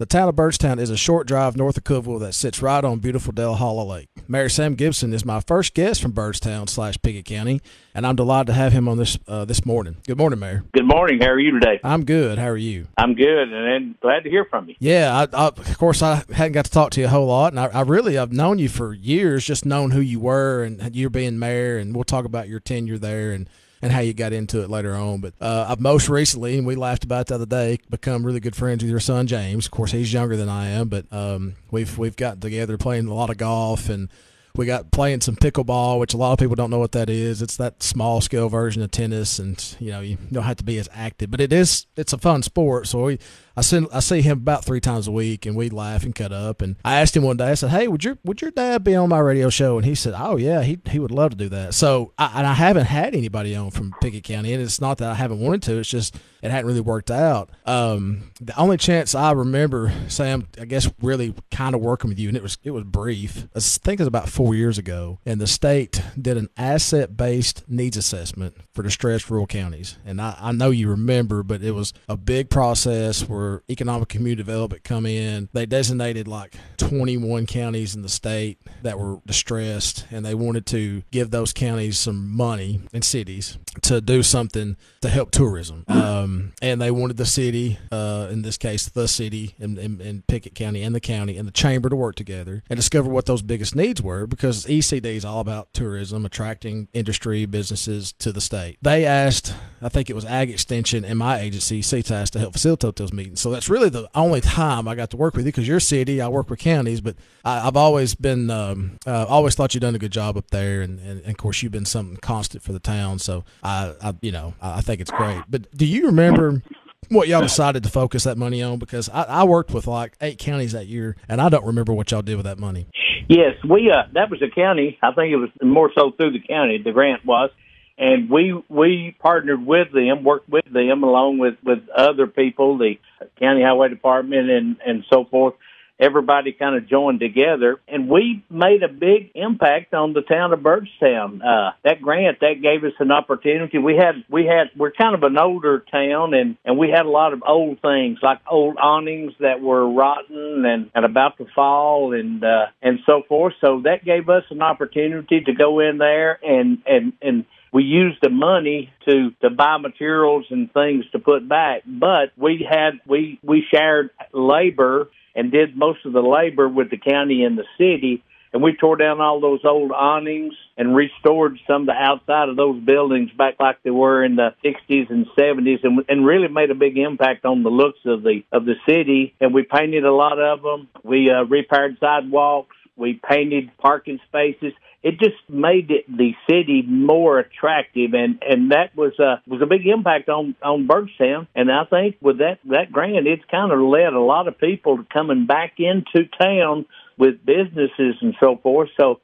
The town of Byrdstown is a short drive north of Cookeville that sits right on beautiful Dale Hollow Lake. Mayor Sam Gibson is my first guest from Byrdstown slash Pickett County, and I'm delighted to have him on this uh, this morning. Good morning, Mayor. Good morning. How are you today? I'm good. How are you? I'm good, and, and glad to hear from you. Yeah, I, I, of course I hadn't got to talk to you a whole lot, and I, I really I've known you for years, just known who you were and you're being mayor, and we'll talk about your tenure there and and how you got into it later on. But uh, I've most recently, and we laughed about it the other day, become really good friends with your son James. Of course, he's younger than I am, but um, we've we've gotten together playing a lot of golf and. We got playing some pickleball, which a lot of people don't know what that is. It's that small scale version of tennis, and you know you don't have to be as active, but it is. It's a fun sport. So we I send I see him about three times a week, and we laugh and cut up. And I asked him one day, I said, "Hey, would your would your dad be on my radio show?" And he said, "Oh yeah, he he would love to do that." So I, and I haven't had anybody on from Pickett County, and it's not that I haven't wanted to. It's just it hadn't really worked out. Um, the only chance I remember, Sam, I guess, really kind of working with you, and it was it was brief. I think it was about four years ago, and the state did an asset based needs assessment for distressed rural counties, and I, I know you remember, but it was a big process where economic community development come in. They designated like 21 counties in the state that were distressed, and they wanted to give those counties some money and cities to do something to help tourism. Um, and they wanted the city, uh, in this case, the city in, Pickett County and the county and the chamber to work together and discover what those biggest needs were because ECD is all about tourism, attracting industry, businesses to the state. They asked, I think it was Ag Extension and my agency, CTAS, to help facilitate those meetings. So that's really the only time I got to work with you because you're city, I work with counties, but I, have always been, um, uh, always thought you'd done a good job up there. And, and, and, of course, you've been something constant for the town. So I, I you know, I think it's great. But do you remember what y'all decided to focus that money on? Because I, I worked with like eight counties that year, and I don't remember what y'all did with that money. Yes, we uh, that was a county. I think it was more so through the county. The grant was, and we we partnered with them, worked with them along with with other people, the county highway department, and and so forth everybody kind of joined together and we made a big impact on the town of Byrdstown. Uh, that grant, that gave us an opportunity. We had, we had, we're kind of an older town and, and we had a lot of old things like old awnings that were rotten and, and about to fall and, uh, and so forth. So that gave us an opportunity to go in there and, and, and, we used the money to to buy materials and things to put back but we had we we shared labor and did most of the labor with the county and the city. And we tore down all those old awnings and restored some of the outside of those buildings back like they were in the 60s and 70s and, and really made a big impact on the looks of the, of the city. And we painted a lot of them. We uh, repaired sidewalks. We painted parking spaces. It just made it the city more attractive and and that was a was a big impact on on Byrdstown and I think with that that grant it's kind of led a lot of people to coming back into town with businesses and so forth. So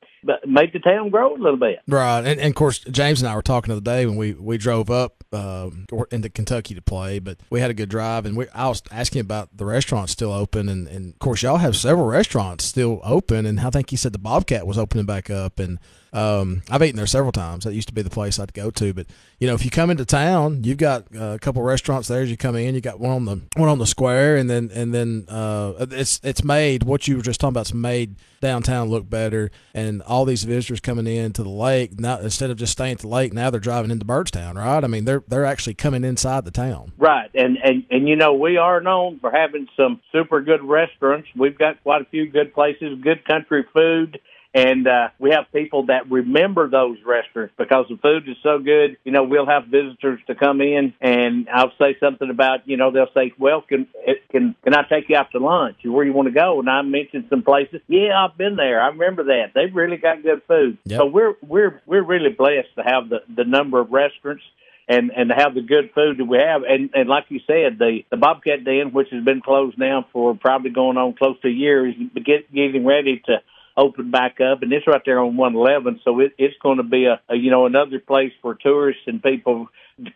make the town grow a little bit. Right, and, and, of course, James and I were talking the other day when we, we drove up um, into Kentucky to play, but we had a good drive, and we I was asking about the restaurants still open, and, and of course, y'all have several restaurants still open, and I think he said the Bobcat was opening back up, and um, I've eaten there several times. That used to be the place I'd go to. But you know, if you come into town, you've got a couple restaurants there as you come in. You got one on the one on the square, and then and then uh, it's it's made what you were just talking about. It's made downtown look better, and all these visitors coming in to the lake now instead of just staying at the lake, now they're driving into Byrdstown, right? I mean, they're they're actually coming inside the town, right? And and and you know, we are known for having some super good restaurants. We've got quite a few good places, good country food and uh, we have people that remember those restaurants because the food is so good. You know, we'll have visitors to come in, and I'll say something about, you know, they'll say, "Well, can can can I take you out to lunch? Where do you want to go?" And I mentioned some places. Yeah, I've been there. I remember that. They've really got good food. Yep. So we're we're we're really blessed to have the the number of restaurants and and to have the good food that we have. And and like you said, the the Bobcat Den, which has been closed now for probably going on close to a year, is get, getting ready to open back up, and it's right there on 111. So it, it's going to be a, a you know another place for tourists and people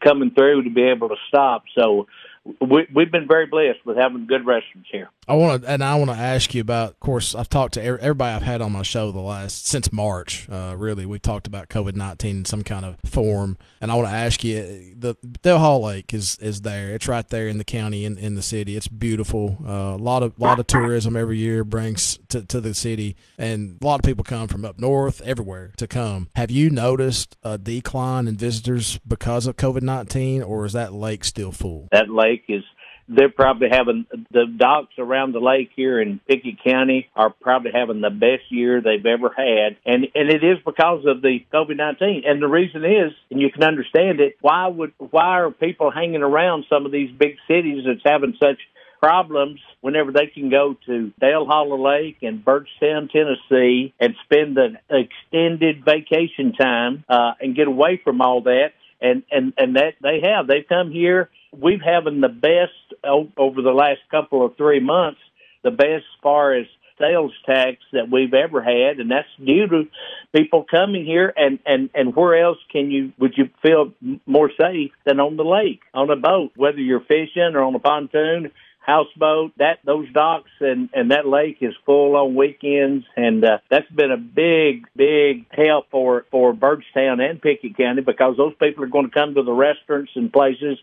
coming through to be able to stop. So we, we've been very blessed with having good restaurants here. I want to, and I want to ask you about. Of course, I've talked to everybody I've had on my show the last since March. Uh, really, we talked about COVID nineteen in some kind of form, and I want to ask you: the Dale Hollow Lake is is there. It's right there in the county, in, in the city. It's beautiful. Uh, a lot of lot of tourism every year brings to, to the city, and a lot of people come from up north, everywhere to come. Have you noticed a decline in visitors because of COVID nineteen, or is that lake still full? That lake is they're probably having the docks around the lake here in Pickett County are probably having the best year they've ever had, and and it is because of the COVID nineteen. And the reason is, and you can understand it. Why would why are people hanging around some of these big cities that's having such problems whenever they can go to Dale Hollow Lake and Byrdstown, Tennessee, and spend an extended vacation time uh, and get away from all that. And and and that they have. They've come here we've having the best over the last couple of three months, the best as far as sales tax that we've ever had, and that's due to people coming here. And and and where else can you would you feel more safe than on the lake on a boat, whether you're fishing or on a pontoon? Houseboat that those docks and and that lake is full on weekends. And uh, that's been a big big help for for Byrdstown and Pickett County because those people are going to come to the restaurants and places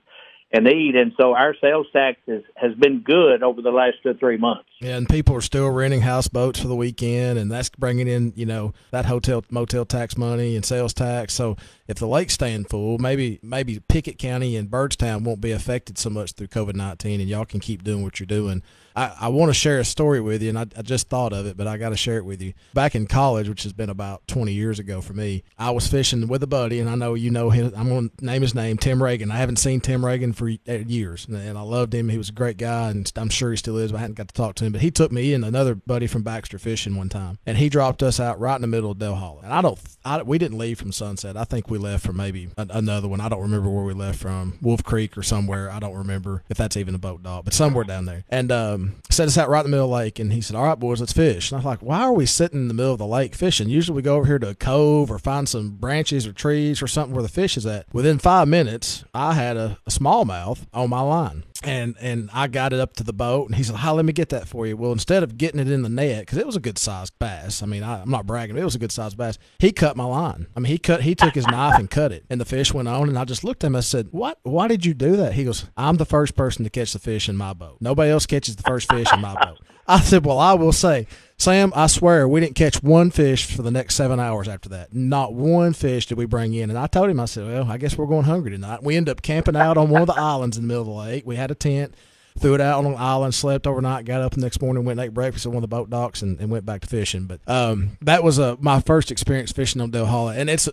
and eat. And so our sales tax has, has been good over the last two three months. Yeah, and people are still renting houseboats for the weekend, and that's bringing in you know that hotel motel tax money and sales tax. So if the lake's staying full, maybe maybe Pickett County and Byrdstown won't be affected so much through COVID nineteen, and y'all can keep doing what you're doing. I, I want to share a story with you, and I, I just thought of it, but I got to share it with you. Back in college, which has been about 20 years ago for me, I was fishing with a buddy, and I know you know him. I'm going to name his name, Tim Reagan. I haven't seen Tim Reagan for years, and I loved him. He was a great guy, and I'm sure he still is. But I hadn't got to talk to him, but he took me and another buddy from Baxter fishing one time, and he dropped us out right in the middle of Dale Hollow. And I don't, I, we didn't leave from Sunset. I think we left from maybe another one. I don't remember where we left from, Wolf Creek or somewhere. I don't remember if that's even a boat dock, but somewhere down there. And um, set us out right in the middle of the lake, and he said, "All right, boys, let's fish." And I was like, "Why are we sitting in the middle of the lake fishing? Usually we go over here to a cove or find some branches or trees or something where the fish is at." Within five minutes, I had a, a smallmouth on my line and and I got it up to the boat, and he said, "How? Let me get that for you." Well, instead of getting it in the net, because it was a good sized bass. I mean, I, am not bragging, it was a good sized bass. He cut my line. I mean, he cut. He took his knife and cut it, and the fish went on. And I just looked at him. I said, "What? Why did you do that?" He goes, "I'm the first person to catch the fish in my boat. Nobody else catches the first fish in my boat." I said, "Well, I will say." Sam, I swear we didn't catch one fish for the next seven hours after that. Not one fish did we bring in. And I told him, I said, well, I guess we're going hungry tonight. We ended up camping out on one of the islands in the middle of the lake. We had a tent threw it out on an island, slept overnight, got up the next morning, went and ate breakfast at one of the boat docks, and, and went back to fishing. But um, that was uh, my first experience fishing on Dale Hollow, and it's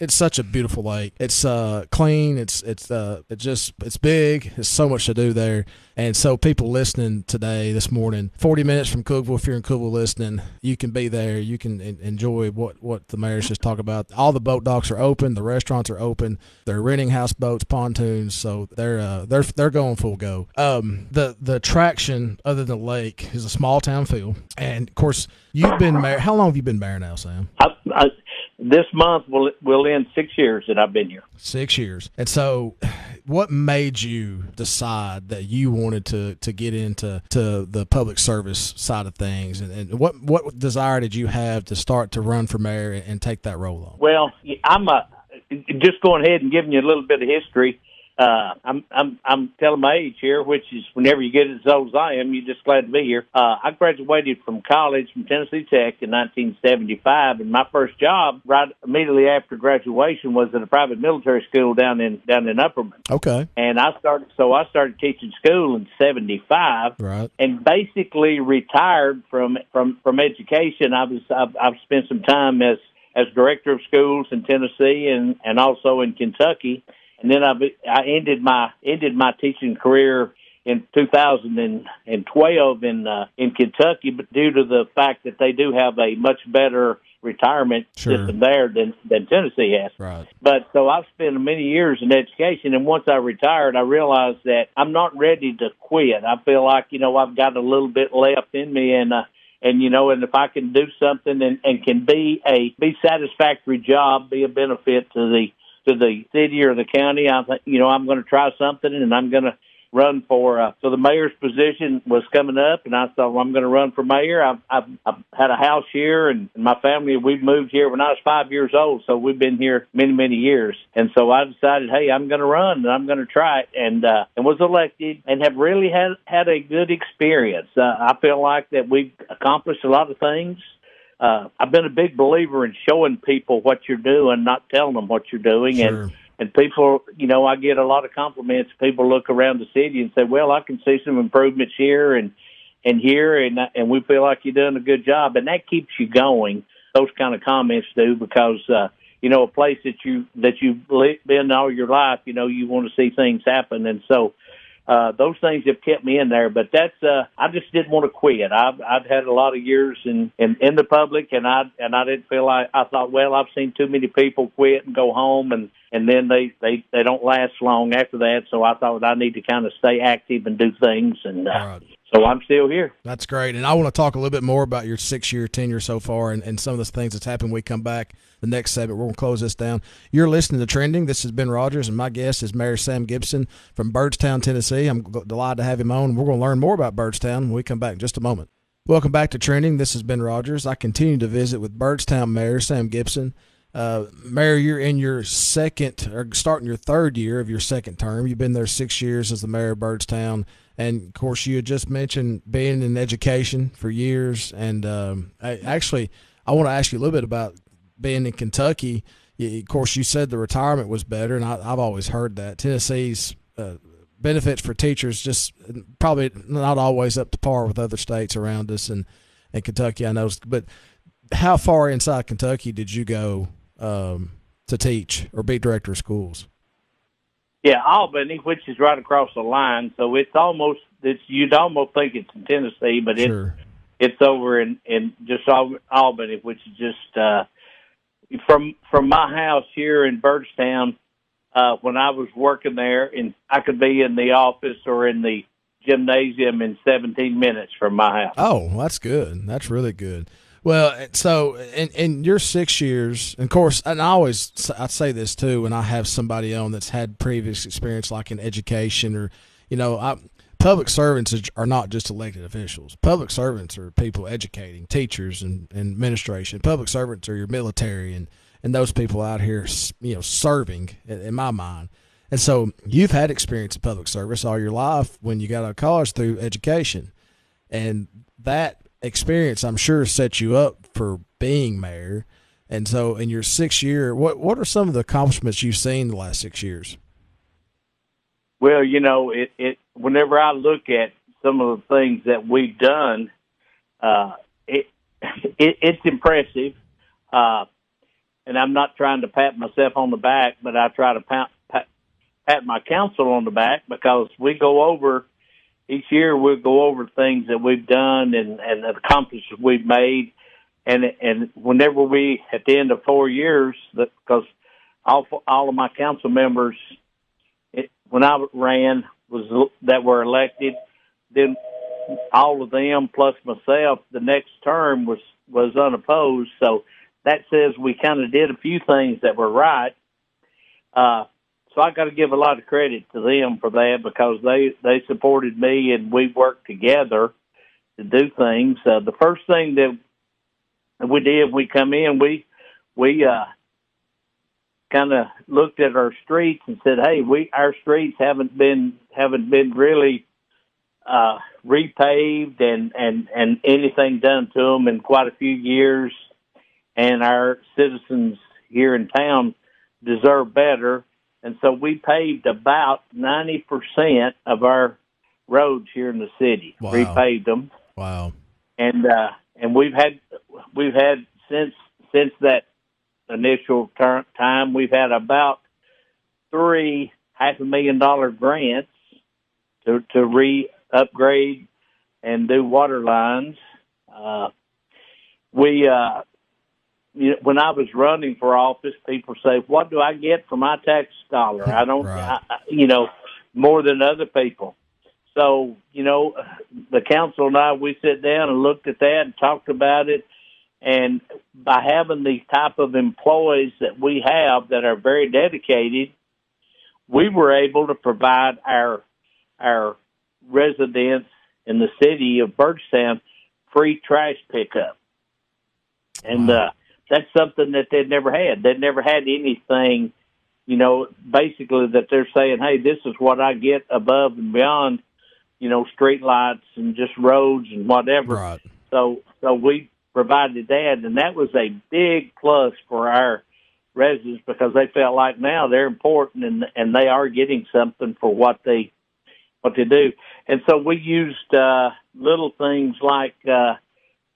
it's such a beautiful lake. It's uh, clean. It's it's uh, it just it's big. There's so much to do there. And so, people listening today, this morning, 40 minutes from Cookeville, if you're in Cookeville listening, you can be there. You can enjoy what, what the mayor's just talked about. All the boat docks are open. The restaurants are open. They're renting houseboats, pontoons. So they're uh, they're they're going full go. Um, the the attraction other than the lake is a small town feel, and of course, you've been mayor. How long have you been mayor now, Sam? I, I, this month will will end six years that I've been here. Six years, and so what made you decide that you wanted to to get into to the public service side of things? And, and what what desire did you have to start to run for mayor and, take that role on? Well i'm a, just going ahead and giving you a little bit of history uh, I'm I'm I'm telling my age here, which is whenever you get as old as I am, you're just glad to be here. Uh, I graduated from college from Tennessee Tech in 1975, and my first job right immediately after graduation was at a private military school down in down in Upperman. Okay. And I started, so I started teaching school in '75, right? And basically retired from from from education. I was I've, I've spent some time as as director of schools in Tennessee and and also in Kentucky and then I I ended my ended my teaching career in 2012 in uh, in Kentucky, but due to the fact that they do have a much better retirement sure. system there than than Tennessee has. Right. But so I've spent many years in education, and once I retired, I realized that I'm not ready to quit. I feel like you know I've got a little bit left in me, and uh, and you know, and if I can do something and, and can be a be satisfactory job, be a benefit to the to the city or the county, I think you know I'm going to try something, and I'm going to run for. Uh, so the mayor's position was coming up, and I thought, well, I'm going to run for mayor. I've, I've, I've had a house here, and my family we've moved here when I was five years old, so we've been here many many years. And so I decided, hey, I'm going to run, and I'm going to try it, and uh, and was elected, and have really had had a good experience. Uh, I feel like that we've accomplished a lot of things uh, I've been a big believer in showing people what you're doing, not telling them what you're doing. Sure. And and people, you know, I get a lot of compliments. People look around the city and say, "Well, I can see some improvements here and and here, and and we feel like you're doing a good job." And that keeps you going. Those kind of comments do because uh, you know a place that you that you've been all your life. You know, you want to see things happen, and so uh, those things have kept me in there. But that's uh, I just didn't want to quit. I've I've had a lot of years in, in in the public, and I and I didn't feel like I thought, well, I've seen too many people quit and go home, and and then they they they don't last long after that. So I thought I need to kind of stay active and do things, and uh, right. so I'm still here. That's great, and I want to talk a little bit more about your six year tenure so far, and, and some of the things that's happened. We come back the next segment. We're going to close this down. You're listening to Trending. This has Ben Rodgers, and my guest is Mayor Sam Gibson from Byrdstown, Tennessee. I'm delighted to have him on. We're going to learn more about Byrdstown when we come back in just a moment. Welcome back to Trending. This is Ben Rodgers. I continue to visit with Byrdstown Mayor Sam Gibson. Uh, Mayor, you're in your second or starting your third year of your second term. You've been there six years as the mayor of Byrdstown. and of course, you had just mentioned being in education for years. And um, I, actually, I want to ask you a little bit about being in Kentucky, of course, you said the retirement was better, and I, have always heard that Tennessee's uh, benefits for teachers just probably not always up to par with other states around us, and and Kentucky I know. But how far inside Kentucky did you go um, to teach or be director of schools? Yeah, Albany, which is right across the line, so it's almost it's you'd almost think it's in Tennessee, but sure. it's it's over in in just Albany, which is just. uh from from my house here in Byrdstown, uh, when I was working there, and I could be in the office or in the gymnasium in 17 minutes from my house. Oh, that's good. That's really good. Well, so in, in your six years, of course, and I always I say this too when I have somebody on that's had previous experience, like in education or, you know, I public servants are not just elected officials. Public servants are people educating, teachers and, and administration. Public servants are your military and, and those people out here, you know, serving in, in my mind. And so you've had experience in public service all your life when you got out of college through education. And that experience, I'm sure, set you up for being mayor. And so in your sixth year, what, what are some of the accomplishments you've seen the last six years? Well, you know, it, it whenever I look at some of the things that we've done, uh, it, it it's impressive. Uh, and I'm not trying to pat myself on the back, but I try to pat, pat, pat my council on the back because we go over each year. We'll go over things that we've done and and the accomplishments we've made, and and whenever we at the end of four years, that, because all all of my council members when I ran was that were elected, then all of them plus myself, the next term was was unopposed. So that says we kind of did a few things that were right. Uh, so I got to give a lot of credit to them for that because they they supported me and we worked together to do things. Uh, the first thing that we did, we come in, we we uh, kind of looked at our streets and said, "Hey, we our streets haven't been haven't been really uh, repaved and and and anything done to them in quite a few years, and our citizens here in town deserve better." And so we paved about ninety percent of our roads here in the city. Wow. Repaved them. Wow. And uh, and we've had we've had since since that initial ter- time, we've had about three half a million dollar grants to to re upgrade and do water lines. Uh, we uh, you know, when I was running for office, people say, "What do I get for my tax dollar?" I don't, right. I, you know, more than other people. So, you know, the council and I, we sit down and looked at that and talked about it and by having the type of employees that we have that are very dedicated, we were able to provide our our residents in the city of Byrdstown free trash pickup, and Wow. uh, that's something that they'd never had. They'd never had anything, you know, basically that they're saying, "Hey, this is what I get above and beyond." You know, street lights and just roads and whatever. Right. So so we provided that, and that was a big plus for our residents because they felt like now they're important and and they are getting something for what they what they do. And so we used uh, little things like uh,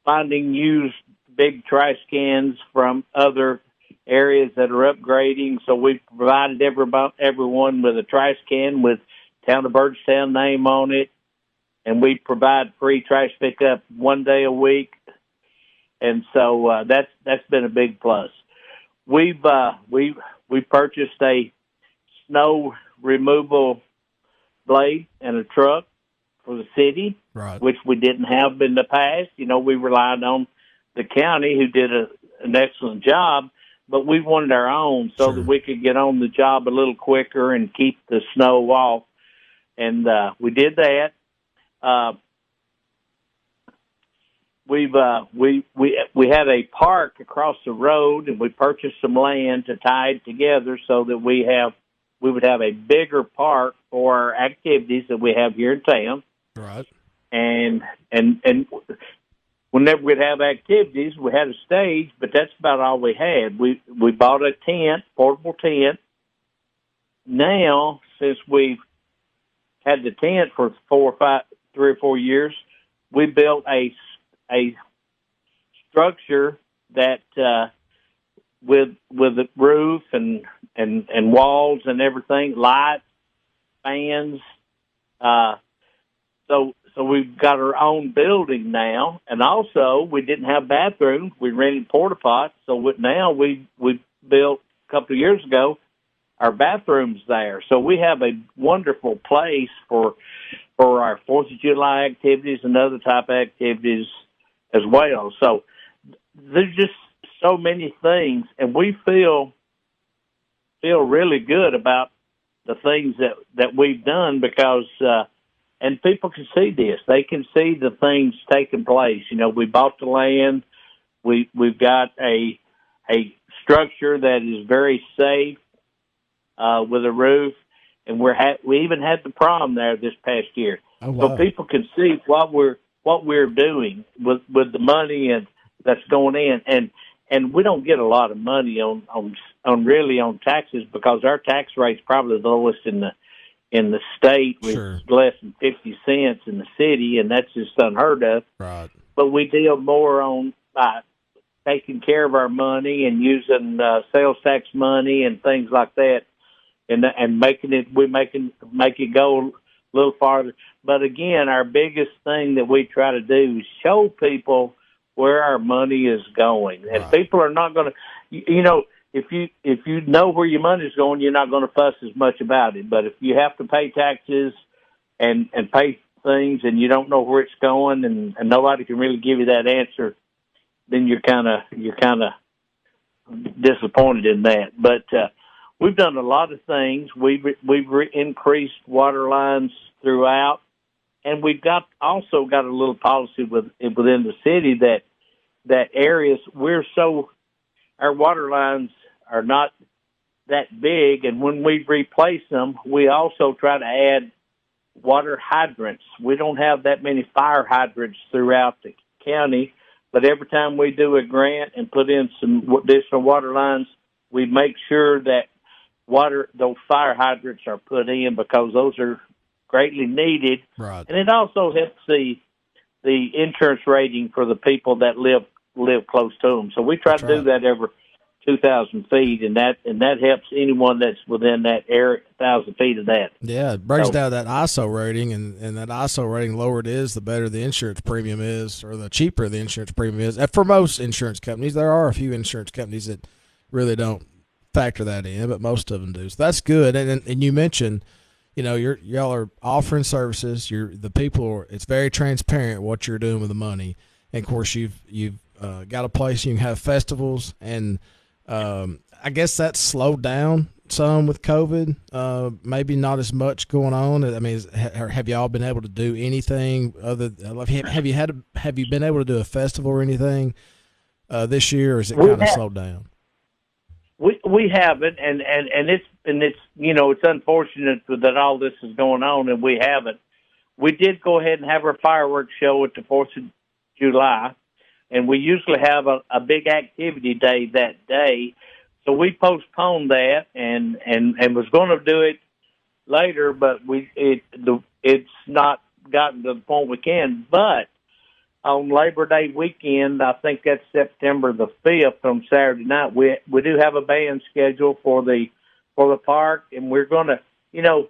finding used big trash cans from other areas that are upgrading. So we provided everybody, everyone with a trash can with Town of Byrdstown name on it, and we provide free trash pickup one day a week. And so uh, that's that's been a big plus. We've uh, we we purchased a snow removal blade and a truck for the city Right. which we didn't have in the past. You know, we relied on the county who did a, an excellent job, but we wanted our own so Sure. that we could get on the job a little quicker and keep the snow off. And uh, we did that. Uh, we've uh, we we we had a park across the road, and we purchased some land to tie it together so that we have we would have a bigger park for our activities that we have here in town Right. and and and whenever we'd have activities, we had a stage, but that's about all we had. We we bought a tent, portable tent. Now, since we've had the tent for four or five, three or four years, we built a a structure that uh, with with a roof and and and walls and everything, lights, fans. Uh, so so we've got our own building now, and also we didn't have bathrooms. We rented porta pots. So now we we built a couple of years ago our bathrooms there. So we have a wonderful place for for our Fourth of July activities and other type activities as well. So there's just so many things, and we feel feel really good about the things that that we've done because. uh and people can see this. They can see the things taking place. You know, we bought the land. We we've got a a structure that is very safe uh, with a roof, and we're ha- we even had the prom there this past year, Oh wow. so people can see what we're what we're doing with with the money and that's going in. And and we don't get a lot of money on on on really on taxes because our tax rate's probably the lowest in the in the state with Sure. less than 50 cents in the city, and that's just unheard of. Right. But we deal more on uh, taking care of our money and using uh, sales tax money and things like that, and and making it we making make it go a little farther. But again, our biggest thing that we try to do is show people where our money is going, and Right. people are not going to, you, know. If you if you know where your money's going, you're not going to fuss as much about it. But if you have to pay taxes and and pay things and you don't know where it's going and, and nobody can really give you that answer, then you're kind of you're kind of disappointed in that. But uh, we've done a lot of things. We've we've re- increased water lines throughout, and we've got also got a little policy with within the city that that areas we're so our water lines are not that big, and when we replace them, we also try to add water hydrants. We don't have that many fire hydrants throughout the county, but every time we do a grant and put in some additional water lines, we make sure that water those fire hydrants are put in because those are greatly needed, Right. and it also helps the the insurance rating for the people that live live close to them. So we try That's to do that every two thousand feet, and that and that helps anyone that's within that area thousand feet of that. Yeah, it brings So- down that ISO rating, and, and that ISO rating lower it is, the better the insurance premium is, or the cheaper the insurance premium is. And for most insurance companies, there are a few insurance companies that really don't factor that in, but most of them do. So that's good. And and, and you mentioned, you know, you're y'all are offering services. You're the people. Are, it's very transparent what you're doing with the money. And of course, you've you've uh, got a place you can have festivals, and um, I guess that's slowed down some with COVID. Uh, maybe not as much going on. I mean, is, have y'all been able to do anything other? Have you had? A, have you been able to do a festival or anything uh, this year, or is it kind of slowed down? We we haven't, and and and it's and it's you know it's unfortunate that all this is going on, and we haven't. We did go ahead and have our fireworks show at the Fourth of July, and we usually have a, a big activity day that day. So we postponed that and and and was going to do it later, but we it the it's not gotten to the point we can. But on Labor Day weekend, I think that's September the fifth on Saturday night. We we do have a band scheduled for the for the park, and we're going to you know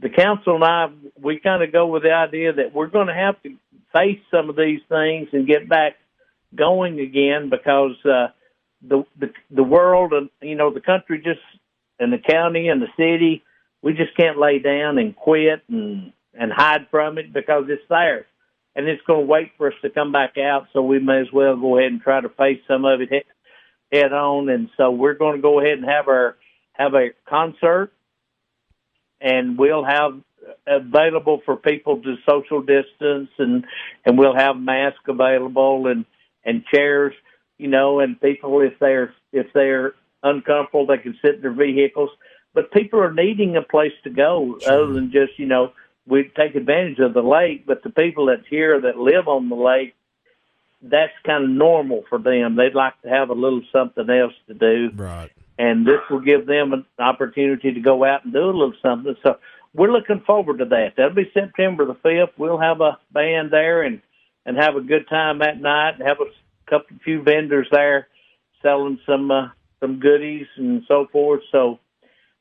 the council and I we kind of go with the idea that we're going to have to face some of these things and get back going again because uh, the, the the world and you know the country just and the county and the city we just can't lay down and quit and and hide from it because it's there and it's going to wait for us to come back out so we may as well go ahead and try to face some of it head, head on and so we're going to go ahead and have our have a concert and we'll have available for people to social distance and and we'll have masks available and and chairs you know and people if they're if they're uncomfortable they can sit in their vehicles but people are needing a place to go sure. other than just you know we take advantage of the lake but the people that's here that live on the lake that's kind of normal for them they'd like to have a little something else to do right and this will give them an opportunity to go out and do a little something so we're looking forward to that. That'll be September the fifth. We'll have a band there and and have a good time that night. and Have a couple few vendors there selling some uh, some goodies and so forth. So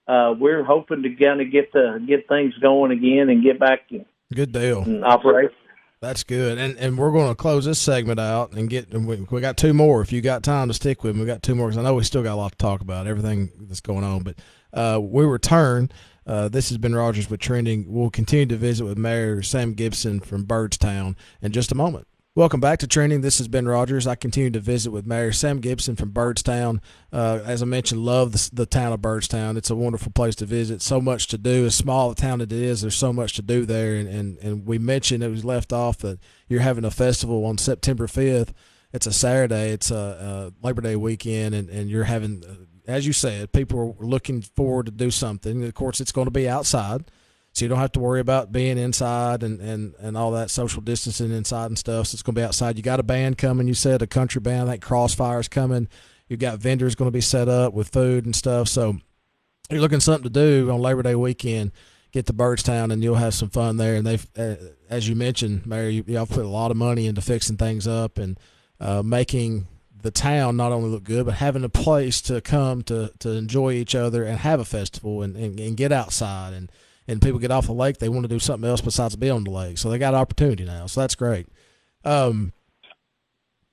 uh, we're hoping to kind of get the get things going again and get back in good deal in operation. That's good, and and we're going to close this segment out and get. And we, we got two more. If you got time to stick with me, we got two more because I know we still got a lot to talk about. Everything that's going on, but uh, we return. Uh, this has Ben Rodgers with Trending. We'll continue to visit with Mayor Sam Gibson from Byrdstown in just a moment. Welcome back to Trending. This has Ben Rodgers. I continue to visit with Mayor Sam Gibson from Byrdstown. Uh, as I mentioned, love the, the, town of Byrdstown. It's a wonderful place to visit. So much to do. As small a town it is, there's so much to do there. And, and, and we mentioned it was left off that you're having a festival on September 5th. It's a Saturday. It's a, a Labor Day weekend, and, and you're having as you said, people are looking forward to do something. Of course, it's going to be outside, so you don't have to worry about being inside and, and, and all that social distancing inside and stuff. So it's going to be outside. You got a band coming. You said a country band. I think Crossfire's coming. You've got vendors going to be set up with food and stuff. So you're looking something to do on Labor Day weekend. Get to Byrdstown and you'll have some fun there. And they've, uh, as you mentioned, Mary, y'all put a lot of money into fixing things up and uh, making the town not only look good, but having a place to come to, to enjoy each other and have a festival and, and, and get outside and, and people get off the lake, they want to do something else besides be on the lake. So they got opportunity now. So that's great. Um,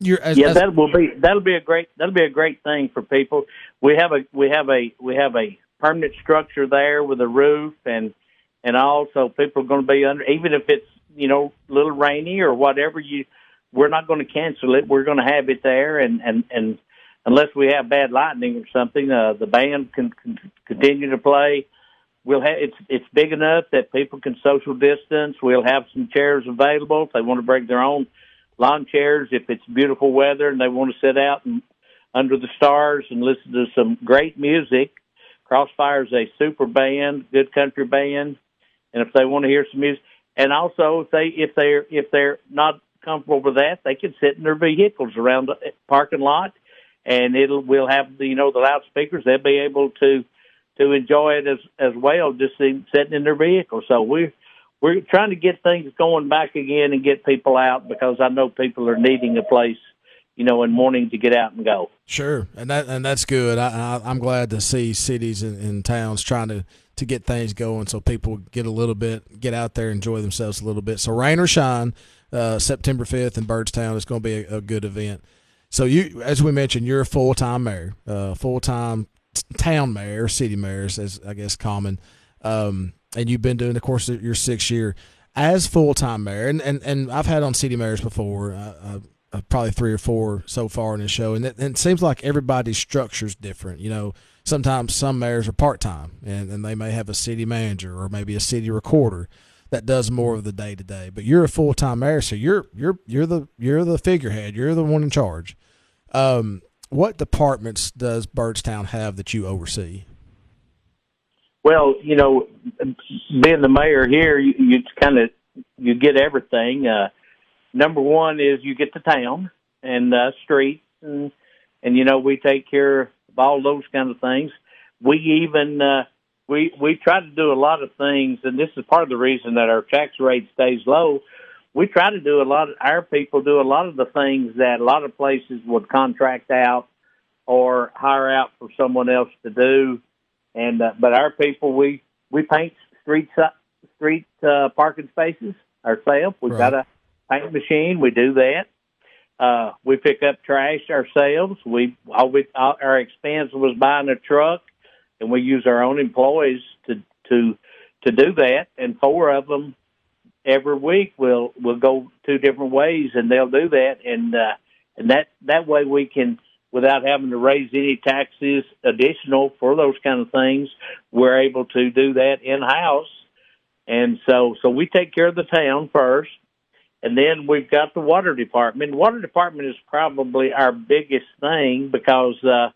as, yeah, as, that will be that'll be a great that'll be a great thing for people. We have a we have a we have a permanent structure there with a roof and and also people are going to be under even if it's you know a little rainy or whatever you we're not going to cancel it. We're going to have it there, and and and unless we have bad lightning or something, uh, the band can, can continue to play. We'll have it's it's big enough that people can social distance. We'll have some chairs available if they want to bring their own lawn chairs. If it's beautiful weather and they want to sit out and under the stars and listen to some great music. Crossfire is a super band, good country band, and if they want to hear some music, and also if they if they're if they're not comfortable with that, they can sit in their vehicles around the eh, parking lot, and it'll we'll have you know the loudspeakers. They'll be able to to enjoy it as as well, just sitting in their vehicle. So we're we're trying to get things going back again and get people out because I know people are needing a place you know, and wanting to get out and go. Sure, and that and that's good. I, I am glad to see cities and, and, towns trying to to get things going so people get a little bit get out there enjoy themselves a little bit. So rain or shine, uh, September 5th in Byrdstown, It's going to be a, a, good event. So you, as we mentioned, you're a full time mayor, uh, full time town mayor, city mayors, as I guess common, um, and you've been doing the course of your sixth year as full time mayor. And, and and I've had on city mayors before, uh, uh, probably three or four so far in the show, and it, and it seems like everybody's structure is different. You know, sometimes some mayors are part time, and and they may have a city manager or maybe a city recorder that does more of the day to day. But you're a full time mayor, so you're you're you're the you're the figurehead. You're the one in charge. Um, what departments does Byrdstown have that you oversee? Well, you know, being the mayor here, you, you kind of you get everything. Uh, number one is you get the town and uh, streets, and and you know we take care of all those kind of things. We even uh, we we try to do a lot of things, and this is part of the reason that our tax rate stays low. We try to do a lot. Of, our people do a lot of the things that a lot of places would contract out or hire out for someone else to do. And uh, but our people, we we paint street street uh, parking spaces ourselves. We've right. got a paint machine. We do that. Uh, we pick up trash ourselves. We all we all, our expense was buying a truck and we use our own employees to to to do that. And four of them every week we'll we'll go two different ways, and they'll do that, and uh, and that that way we can. Without having to raise any taxes additional for those kind of things, we're able to do that in house, and so so we take care of the town first, and then we've got the water department. Water department is probably our biggest thing because uh,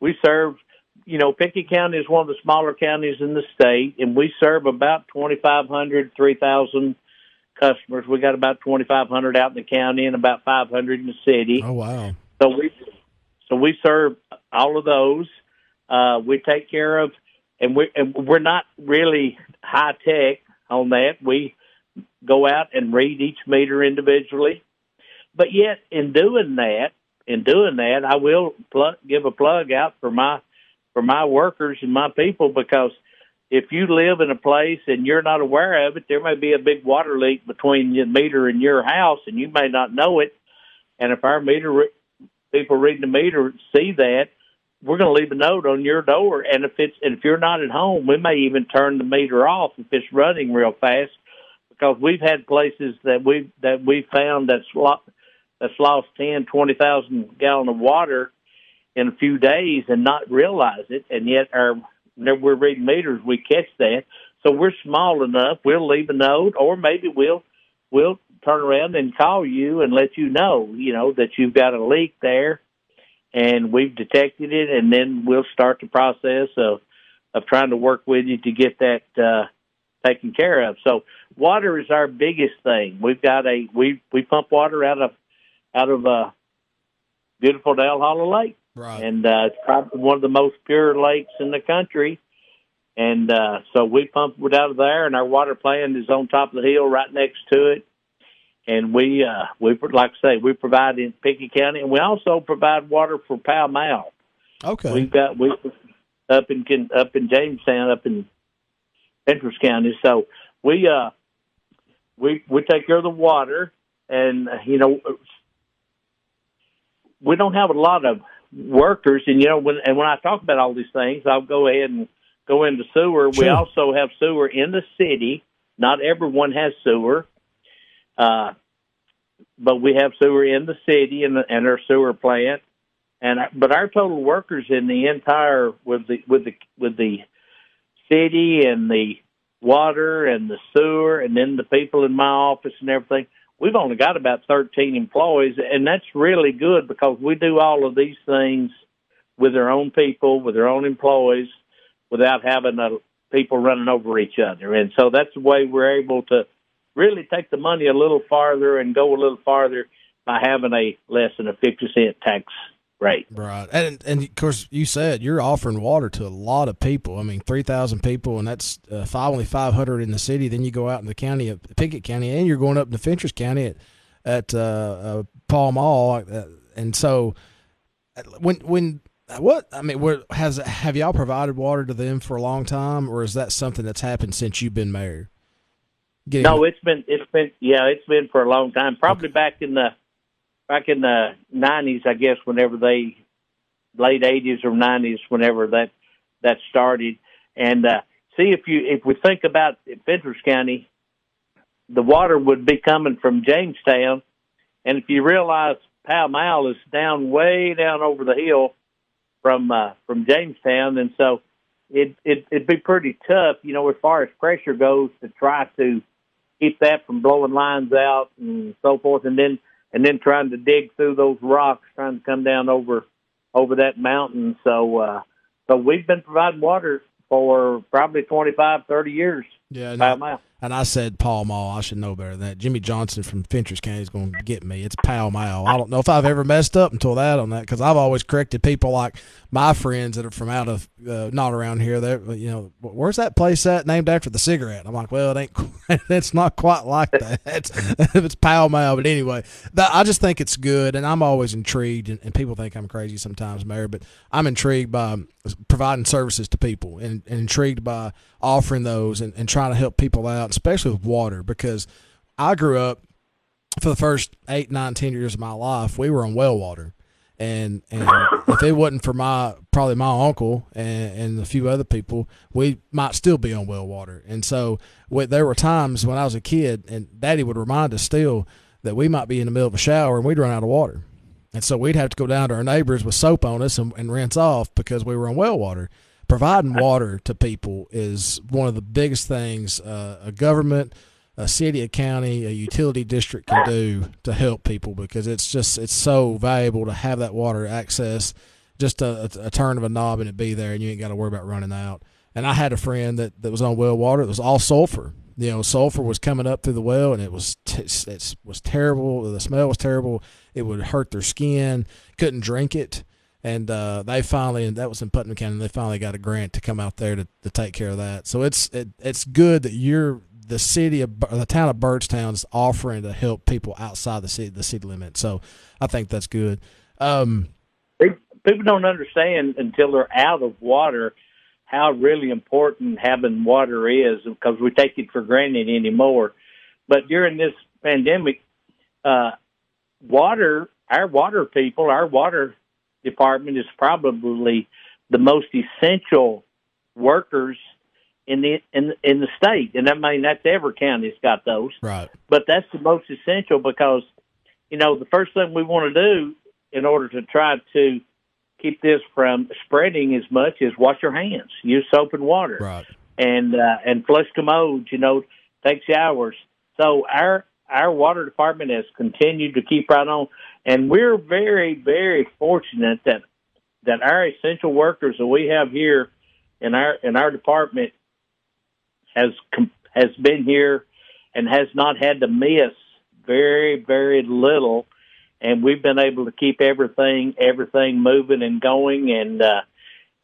we serve you know, Pickett County is one of the smaller counties in the state, and we serve about 2,500, 3,000 customers. We got about 2,500 out in the county and about 500 in the city. Oh, wow. So we, so we serve all of those. Uh, we take care of, and we and we're not really high tech on that. We go out and read each meter individually, but yet in doing that, in doing that, I will plug, give a plug out for my for my workers and my people because if you live in a place and you're not aware of it, there may be a big water leak between the meter and your house, and you may not know it. And if our meter re- people reading the meter see that, we're going to leave a note on your door. And if it's and if you're not at home, we may even turn the meter off if it's running real fast, because we've had places that we that we found that's lost that's lost ten, twenty thousand gallon of water in a few days and not realize it, and yet our whenever we're reading meters, we catch that. So we're small enough. We'll leave a note, or maybe we'll we'll turn around and call you and let you know, you know, that you've got a leak there, and we've detected it, and then we'll start the process of of trying to work with you to get that uh, taken care of. So water is our biggest thing. We've got a we we pump water out of out of uh, beautiful Dale Hollow Lake. Right. And uh, it's probably one of the most pure lakes in the country. And uh, so we pump it out of there, and our water plant is on top of the hill right next to it. And we, uh, we like I say, we provide in Pickett County, and we also provide water for Pall Mall. Okay. We've got we up in up in Jamestown, up in Fentress County. So we uh we we take care of the water, and you know we don't have a lot of workers. And you know, when and when I talk about all these things, I'll go ahead and go into sewer. Sure. We also have sewer in the city. Not everyone has sewer, uh, but we have sewer in the city and, the, and our sewer plant. And but our total workers in the entire with the with the with the city and the water and the sewer and then the people in my office and everything we've only got about 13 employees, and that's really good because we do all of these things with our own people, with our own employees, without having a, people running over each other. And so that's the way we're able to really take the money a little farther and go a little farther by having a less than a 50 cent tax Right. Right. And and of course you said you're offering water to a lot of people. I mean, 3,000 people and that's uh, five, only 500 in the city. Then you go out in the county of Pickett County and you're going up to Fentress County at at uh, uh, Pall Mall uh, and so uh, when when what I mean, where has have y'all provided water to them for a long time, or is that something that's happened since you've been mayor? Getting no, it's been it's been yeah, it's been for a long time. Probably okay. back in the back in the nineties, I guess, whenever they late eighties or nineties, whenever that that started. And uh, see if you if we think about Fentress County, the water would be coming from Jamestown, and if you realize Pall Mall is down way down over the hill, from uh, from Jamestown, and so it, it it'd be pretty tough, you know, as far as pressure goes, to try to keep that from blowing lines out and so forth, and then and then trying to dig through those rocks, trying to come down over over that mountain. So uh, so we've been providing water for probably twenty five, thirty years. Yeah, mile. And I said Pall Mall. I should know better than that. Jimmy Johnson from Fentress County is going to get me. It's Pall Mall. I don't know if I've ever messed up until that on that because I've always corrected people like my friends that are from out of uh, not around here. They you know where's that place at named after the cigarette? I'm like, well, it ain't. it's not quite like that. It's it's Pall Mall. But anyway, that, I just think it's good, and I'm always intrigued. And, and people think I'm crazy sometimes, Mayor, but I'm intrigued by providing services to people and, and intrigued by offering those and, and trying to help people out, especially with water, because I grew up for the first eight, nine, ten years of my life, we were on well water. And and if it wasn't for my probably my uncle and, and a few other people, we might still be on well water. And so there were times when I was a kid, and Daddy would remind us still that we might be in the middle of a shower and we'd run out of water. And so we'd have to go down to our neighbors with soap on us and, and rinse off because we were on well water providing water to people is one of the biggest things uh, a government, a city, a county, a utility district can do to help people because it's just it's so valuable to have that water access. Just a, a turn of a knob and it be there, and you ain't got to worry about running out. And I had a friend that, that was on well water. It was all sulfur. You know, sulfur was coming up through the well, and it was t- it was terrible. The smell was terrible. It would hurt their skin. Couldn't drink it and uh, they finally and that was in Putnam County. They finally got a grant to come out there to, to take care of that. So it's it, it's good that you're the city of the town of Byrdstown is offering to help people outside the city the city limit. So I think that's good. Um, people don't understand until they're out of water how really important having water is because we take it for granted anymore. But during this pandemic, uh, water, our water people, our water department is probably the most essential workers in the in in the state, and I mean that's every county's got those. Right. But that's the most essential because you know the first thing we want to do in order to try to keep this from spreading as much is wash your hands, use soap and water, right. and uh, and flush commodes. You know, take showers. So our our water department has continued to keep right on, and we're very, very fortunate that that our essential workers that we have here in our in our department has has been here and has not had to miss very, very little, and we've been able to keep everything everything moving and going, and uh,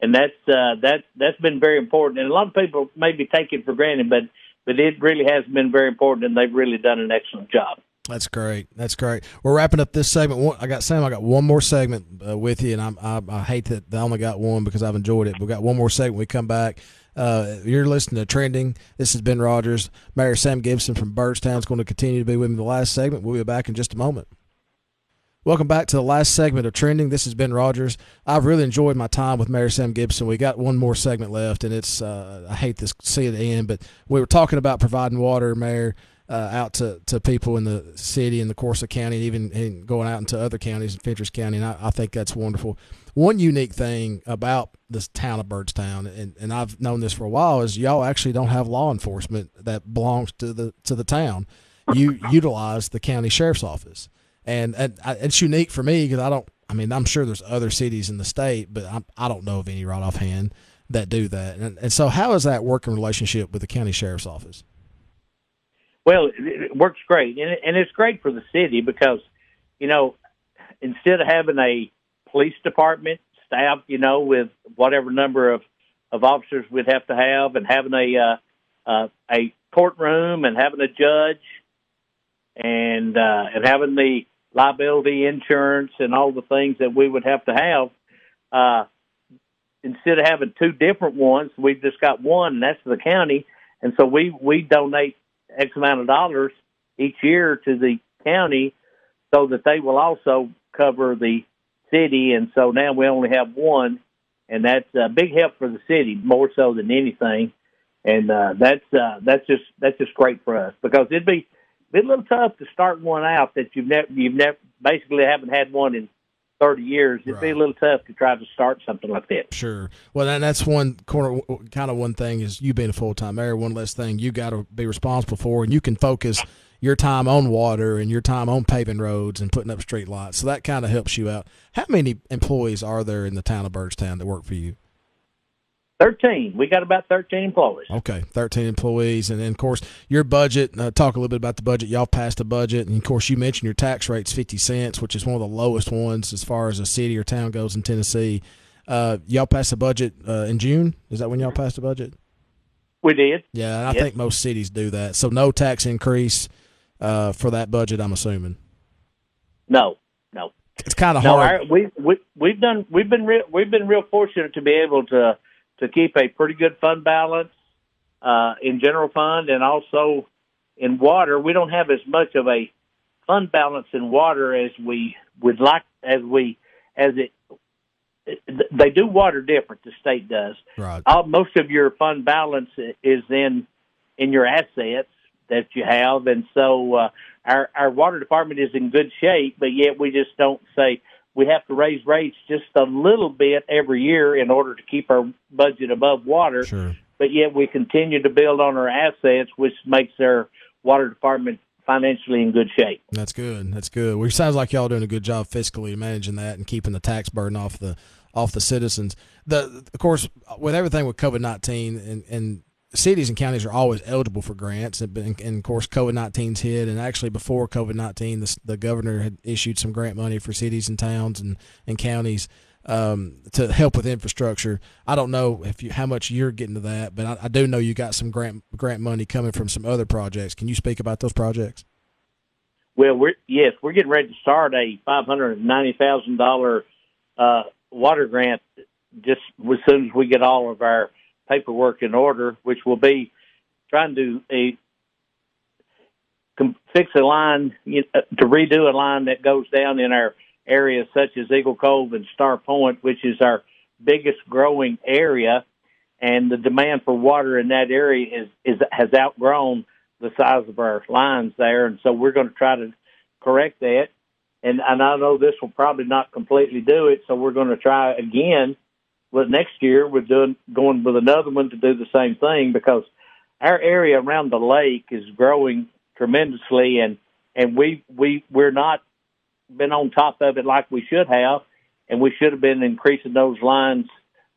and that's uh, that that's been very important. And a lot of people maybe take it for granted, but but it really has been very important, and they've really done an excellent job. That's great. That's great. We're wrapping up this segment. I got Sam. I got one more segment uh, with you, and I'm, I, I hate that I only got one because I've enjoyed it. We got one more segment. When We come back. Uh, you're listening to Trending. This is Ben Rodgers. Mayor Sam Gibson from Byrdstown is going to continue to be with me the last segment. We'll be back in just a moment. Welcome back to the last segment of Trending. This has Ben Rodgers. I've really enjoyed my time with Mayor Sam Gibson. We got one more segment left, and it's uh, I hate to see it end, but we were talking about providing water, Mayor, uh, out to, to people in the city and the Coosa County, and even going out into other counties in Fentress County, and I, I, think that's wonderful. One unique thing about this town of Byrdstown, and, and I've known this for a while, is y'all actually don't have law enforcement that belongs to the to the town. You utilize the county sheriff's office and, and it's unique for me because I don't. I mean, I'm sure there's other cities in the state, but I do not know of any right offhand that do that. And, and so, how is that working relationship with the county sheriff's office? Well, it works great, and, and it's great for the city because, you know, instead of having a police department staff, you know, with whatever number of of officers we'd have to have, and having a uh, uh, a courtroom and having a judge, and uh, and having the liability insurance and all the things that we would have to have. Uh, instead of having two different ones, we've just got one, and that's the county. And so we we donate X amount of dollars each year to the county, so that they will also cover the city. And so now we only have one, and that's a big help for the city more so than anything. And uh, that's uh, that's just that's just great for us because it'd be been a little tough to start one out that you've never you've never basically haven't had one in 30 years, it'd right. be a little tough to try to start something like that. Sure. Well, and that's one corner, kind of one thing is you being a full time mayor, one less thing you got to be responsible for, and you can focus your time on water and your time on paving roads and putting up street lights. So that kind of helps you out. How many employees are there in the town of Byrdstown that work for you? 13. We got about 13 employees. Okay, 13 employees. And then, of course, your budget, uh, talk a little bit about the budget. Y'all passed a budget. And, of course, you mentioned your tax rate's 50 cents, which is one of the lowest ones as far as a city or town goes in Tennessee. Uh, y'all passed a budget uh, in June. Is that when y'all passed a budget? We did. Yeah, I think most cities do that. So no tax increase uh, for that budget, I'm assuming. No, no. It's kind of no, hard. Our, we we we've done we've been real we've been real fortunate to be able to to keep a pretty good fund balance uh, in general fund and also in water. We don't have as much of a fund balance in water as we would like as we as it they do water different. The state does. Right. All, most of your fund balance is in in your assets that you have, and so uh, our our water department is in good shape. But yet we just don't say we have to raise rates just a little bit every year in order to keep our budget above water. Sure. But yet we continue to build on our assets, which makes our water department financially in good shape. That's good. That's good. Well, it sounds like y'all doing a good job fiscally managing that and keeping the tax burden off the off the citizens. The of course with everything with COVID nineteen and and cities and counties are always eligible for grants, and, and of course, COVID 19's hit. And actually, before COVID 19, the, the governor had issued some grant money for cities and towns and, and counties um, to help with infrastructure. I don't know if you how much you're getting to that, but I, I, do know you got some grant grant money coming from some other projects. Can you speak about those projects? Well, we're yes, we're getting ready to start a five hundred ninety thousand uh, dollar water grant just as soon as we get all of our paperwork in order, which will be trying to a fix a line you know, to redo a line that goes down in our areas such as Eagle Cove and Star Point, which is our biggest growing area, and the demand for water in that area is, is has outgrown the size of our lines there, and so we're going to try to correct that. And, and I know this will probably not completely do it, so we're going to try again but next year we're doing going with another one to do the same thing because our area around the lake is growing tremendously and and we we we're not been on top of it like we should have. And we should have been increasing those lines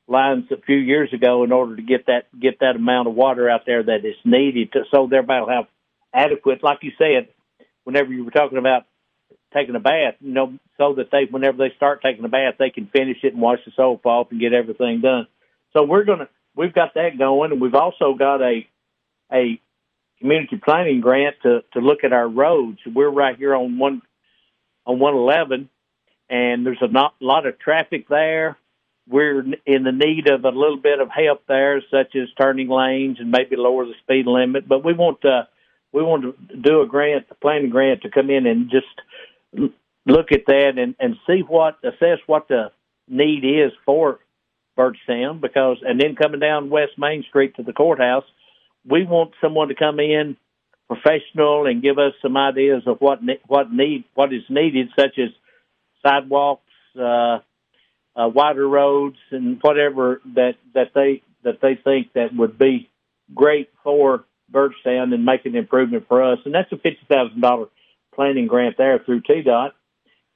lines a few years ago in order to get that get that amount of water out there that is needed to so will have adequate like you said whenever you were talking about taking a bath, you know, so that they, whenever they start taking a bath, they can finish it and wash the soap off and get everything done. So we're gonna, we've got that going, and we've also got a a community planning grant to to look at our roads. We're right here on one on one eleven, and there's a not, lot of traffic there. We're in the need of a little bit of help there, such as turning lanes and maybe lower the speed limit. But we want to we want to do a grant, a planning grant, to come in and just look at that and, and see what assess what the need is for Byrdstown because and then coming down West Main Street to the courthouse, we want someone to come in professional and give us some ideas of what what need what is needed, such as sidewalks, uh, uh, wider roads, and whatever that that they that they think that would be great for Byrdstown and make an improvement for us. And that's a fifty thousand dollar planning grant there through TDOT.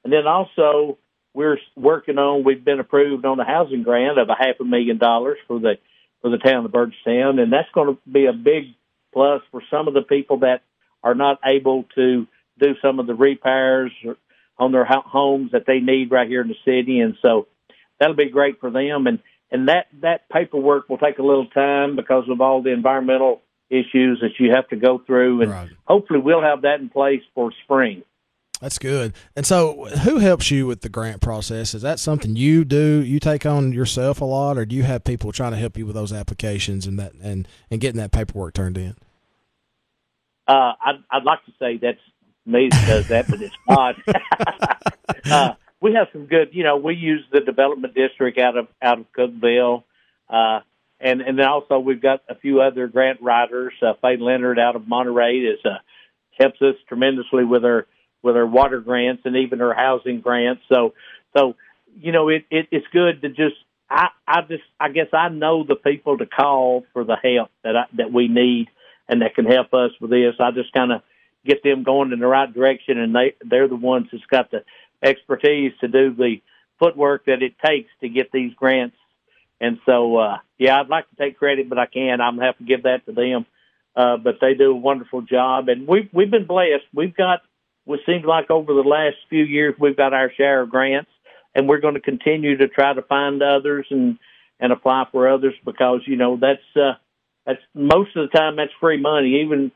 And then also we're working on, we've been approved on a housing grant of a half a million dollars for the, for the town of Byrdstown. And that's going to be a big plus for some of the people that are not able to do some of the repairs on their homes that they need right here in the city. And so that'll be great for them. And, and that, that paperwork will take a little time because of all the environmental issues that you have to go through, and right. hopefully we'll have that in place for spring. That's good. And so, who helps you with the grant process? Is that something you do? You take on yourself a lot, or do you have people trying to help you with those applications and that and and getting that paperwork turned in? Uh, I'd, I'd like to say that's me that does that, but it's not. uh, we have some good. You know, we use the development district out of out of Cookeville. Uh, and and then also we've got a few other grant writers. Uh, Faye Leonard out of Monterey is uh, helps us tremendously with our with our water grants and even our housing grants. So So, you know, it, it it's good to just I I just I guess I know the people to call for the help that I, that we need and that can help us with this. I just kind of get them going in the right direction, and they they're the ones that's got the expertise to do the footwork that it takes to get these grants. And so, uh, yeah, I'd like to take credit, but I can't. I'm gonna have to give that to them. Uh, but they do a wonderful job, and we've we've been blessed. We've got. It seems like over the last few years we've got our share of grants, and we're going to continue to try to find others and and apply for others because you know that's uh, that's most of the time that's free money. Even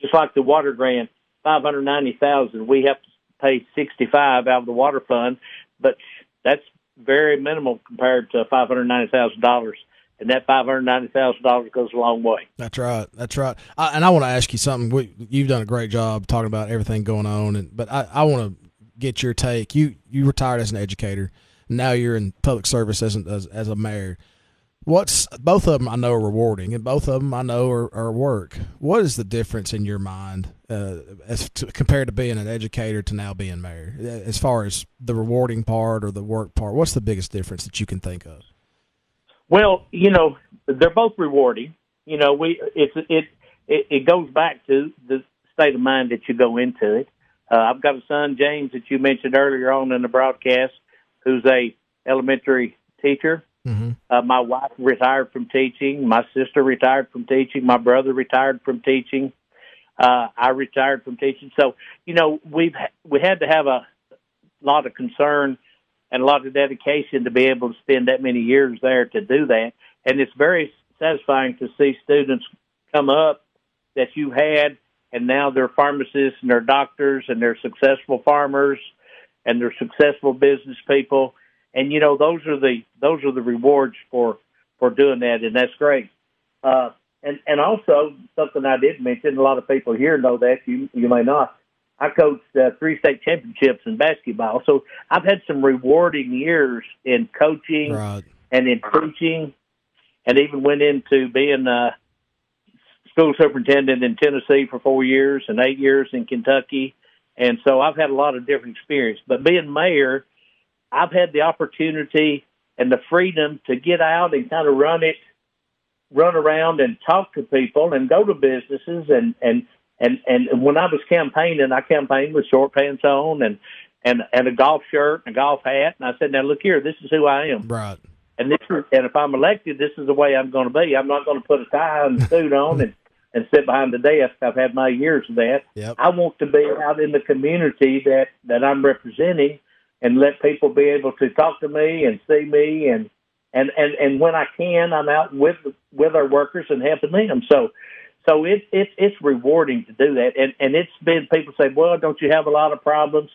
just like the water grant, five hundred ninety thousand, we have to pay sixty five out of the water fund, but that's very minimal compared to five hundred ninety thousand dollars. And that five hundred ninety thousand dollars goes a long way. That's right. That's right. I, and I want to ask you something. We, you've done a great job talking about everything going on, and but I, I want to get your take. You you retired as an educator. Now you're in public service as, as, as a mayor what's both of them I know are rewarding, and both of them I know are, are work. What is the difference in your mind uh, as to, compared to being an educator to now being mayor, as far as the rewarding part or the work part? What's the biggest difference that you can think of? Well, you know, they're both rewarding. You know, we it's it it, it goes back to the state of mind that you go into it. Uh, I've got a son, James, that you mentioned earlier on in the broadcast, who's a elementary teacher Mm-hmm. Uh, my wife retired from teaching. My sister retired from teaching. My brother retired from teaching. Uh, I retired from teaching. So, you know, we've we had to have a lot of concern and a lot of dedication to be able to spend that many years there to do that. And it's very satisfying to see students come up that you had, and now they're pharmacists and they're doctors and they're successful farmers and they're successful business people and you know those are the those are the rewards for for doing that, and that's great. Uh, and and also something I did mention, a lot of people here know that you you may not. I coached uh, three state championships in basketball, so I've had some rewarding years in coaching right. and in teaching, and even went into being a school superintendent in Tennessee for four years and eight years in Kentucky, and so I've had a lot of different experience. But being mayor I've had the opportunity and the freedom to get out and kind of run it, run around and talk to people and go to businesses and and and and when I was campaigning, I campaigned with short pants on and and and a golf shirt and a golf hat, and I said, "Now look here, this is who I am." Right. And this is, and if I'm elected, this is the way I'm going to be. I'm not going to put a tie and a suit on and and sit behind the desk. I've had my years of that. Yep. I want to be out in the community that that I'm representing and let people be able to talk to me and see me and and and and when I can, I'm out with with our workers and helping them. So so it it it's rewarding to do that. And and it's been people say, well, don't you have a lot of problems?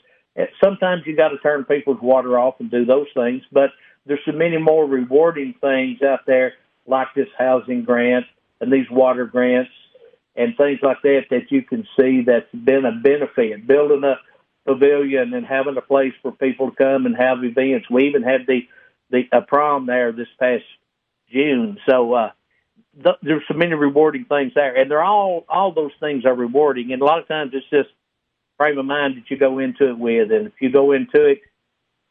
Sometimes you got to turn people's water off and do those things, but there's so many more rewarding things out there, like this housing grant and these water grants and things like that that you can see that's been a benefit. Building a pavilion and having a place for people to come and have events. We even had the the a prom there this past June. So uh, th- there's so many rewarding things there, and they're all all those things are rewarding. And a lot of times it's just frame of mind that you go into it with, and if you go into it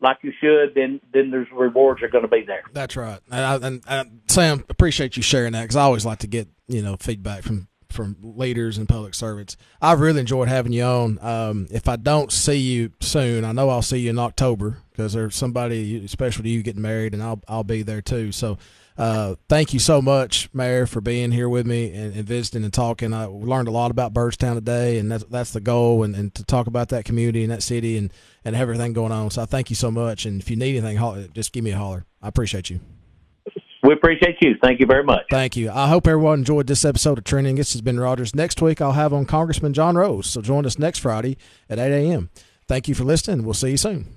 like you should, then then there's rewards are going to be there. That's right. And, I, and, and Sam, appreciate you sharing that because I always like to get you know feedback from from leaders and public servants. I've really enjoyed having you on. Um, if I don't see you soon, I know I'll see you in October because there's somebody special to you getting married, and I'll I'll be there too. So. Uh, thank you so much, Mayor, for being here with me and, and, visiting and talking. I learned a lot about Byrdstown today, and that's that's the goal, and, and to talk about that community and that city and, and everything going on. So I thank you so much. And if you need anything, just give me a holler. I appreciate you. Appreciate you. Thank you very much. Thank you. I hope everyone enjoyed this episode of Trending. This has been Rodgers. Next week, I'll have on Congressman John Rose. So join us next Friday at 8 a.m. Thank you for listening. We'll see you soon.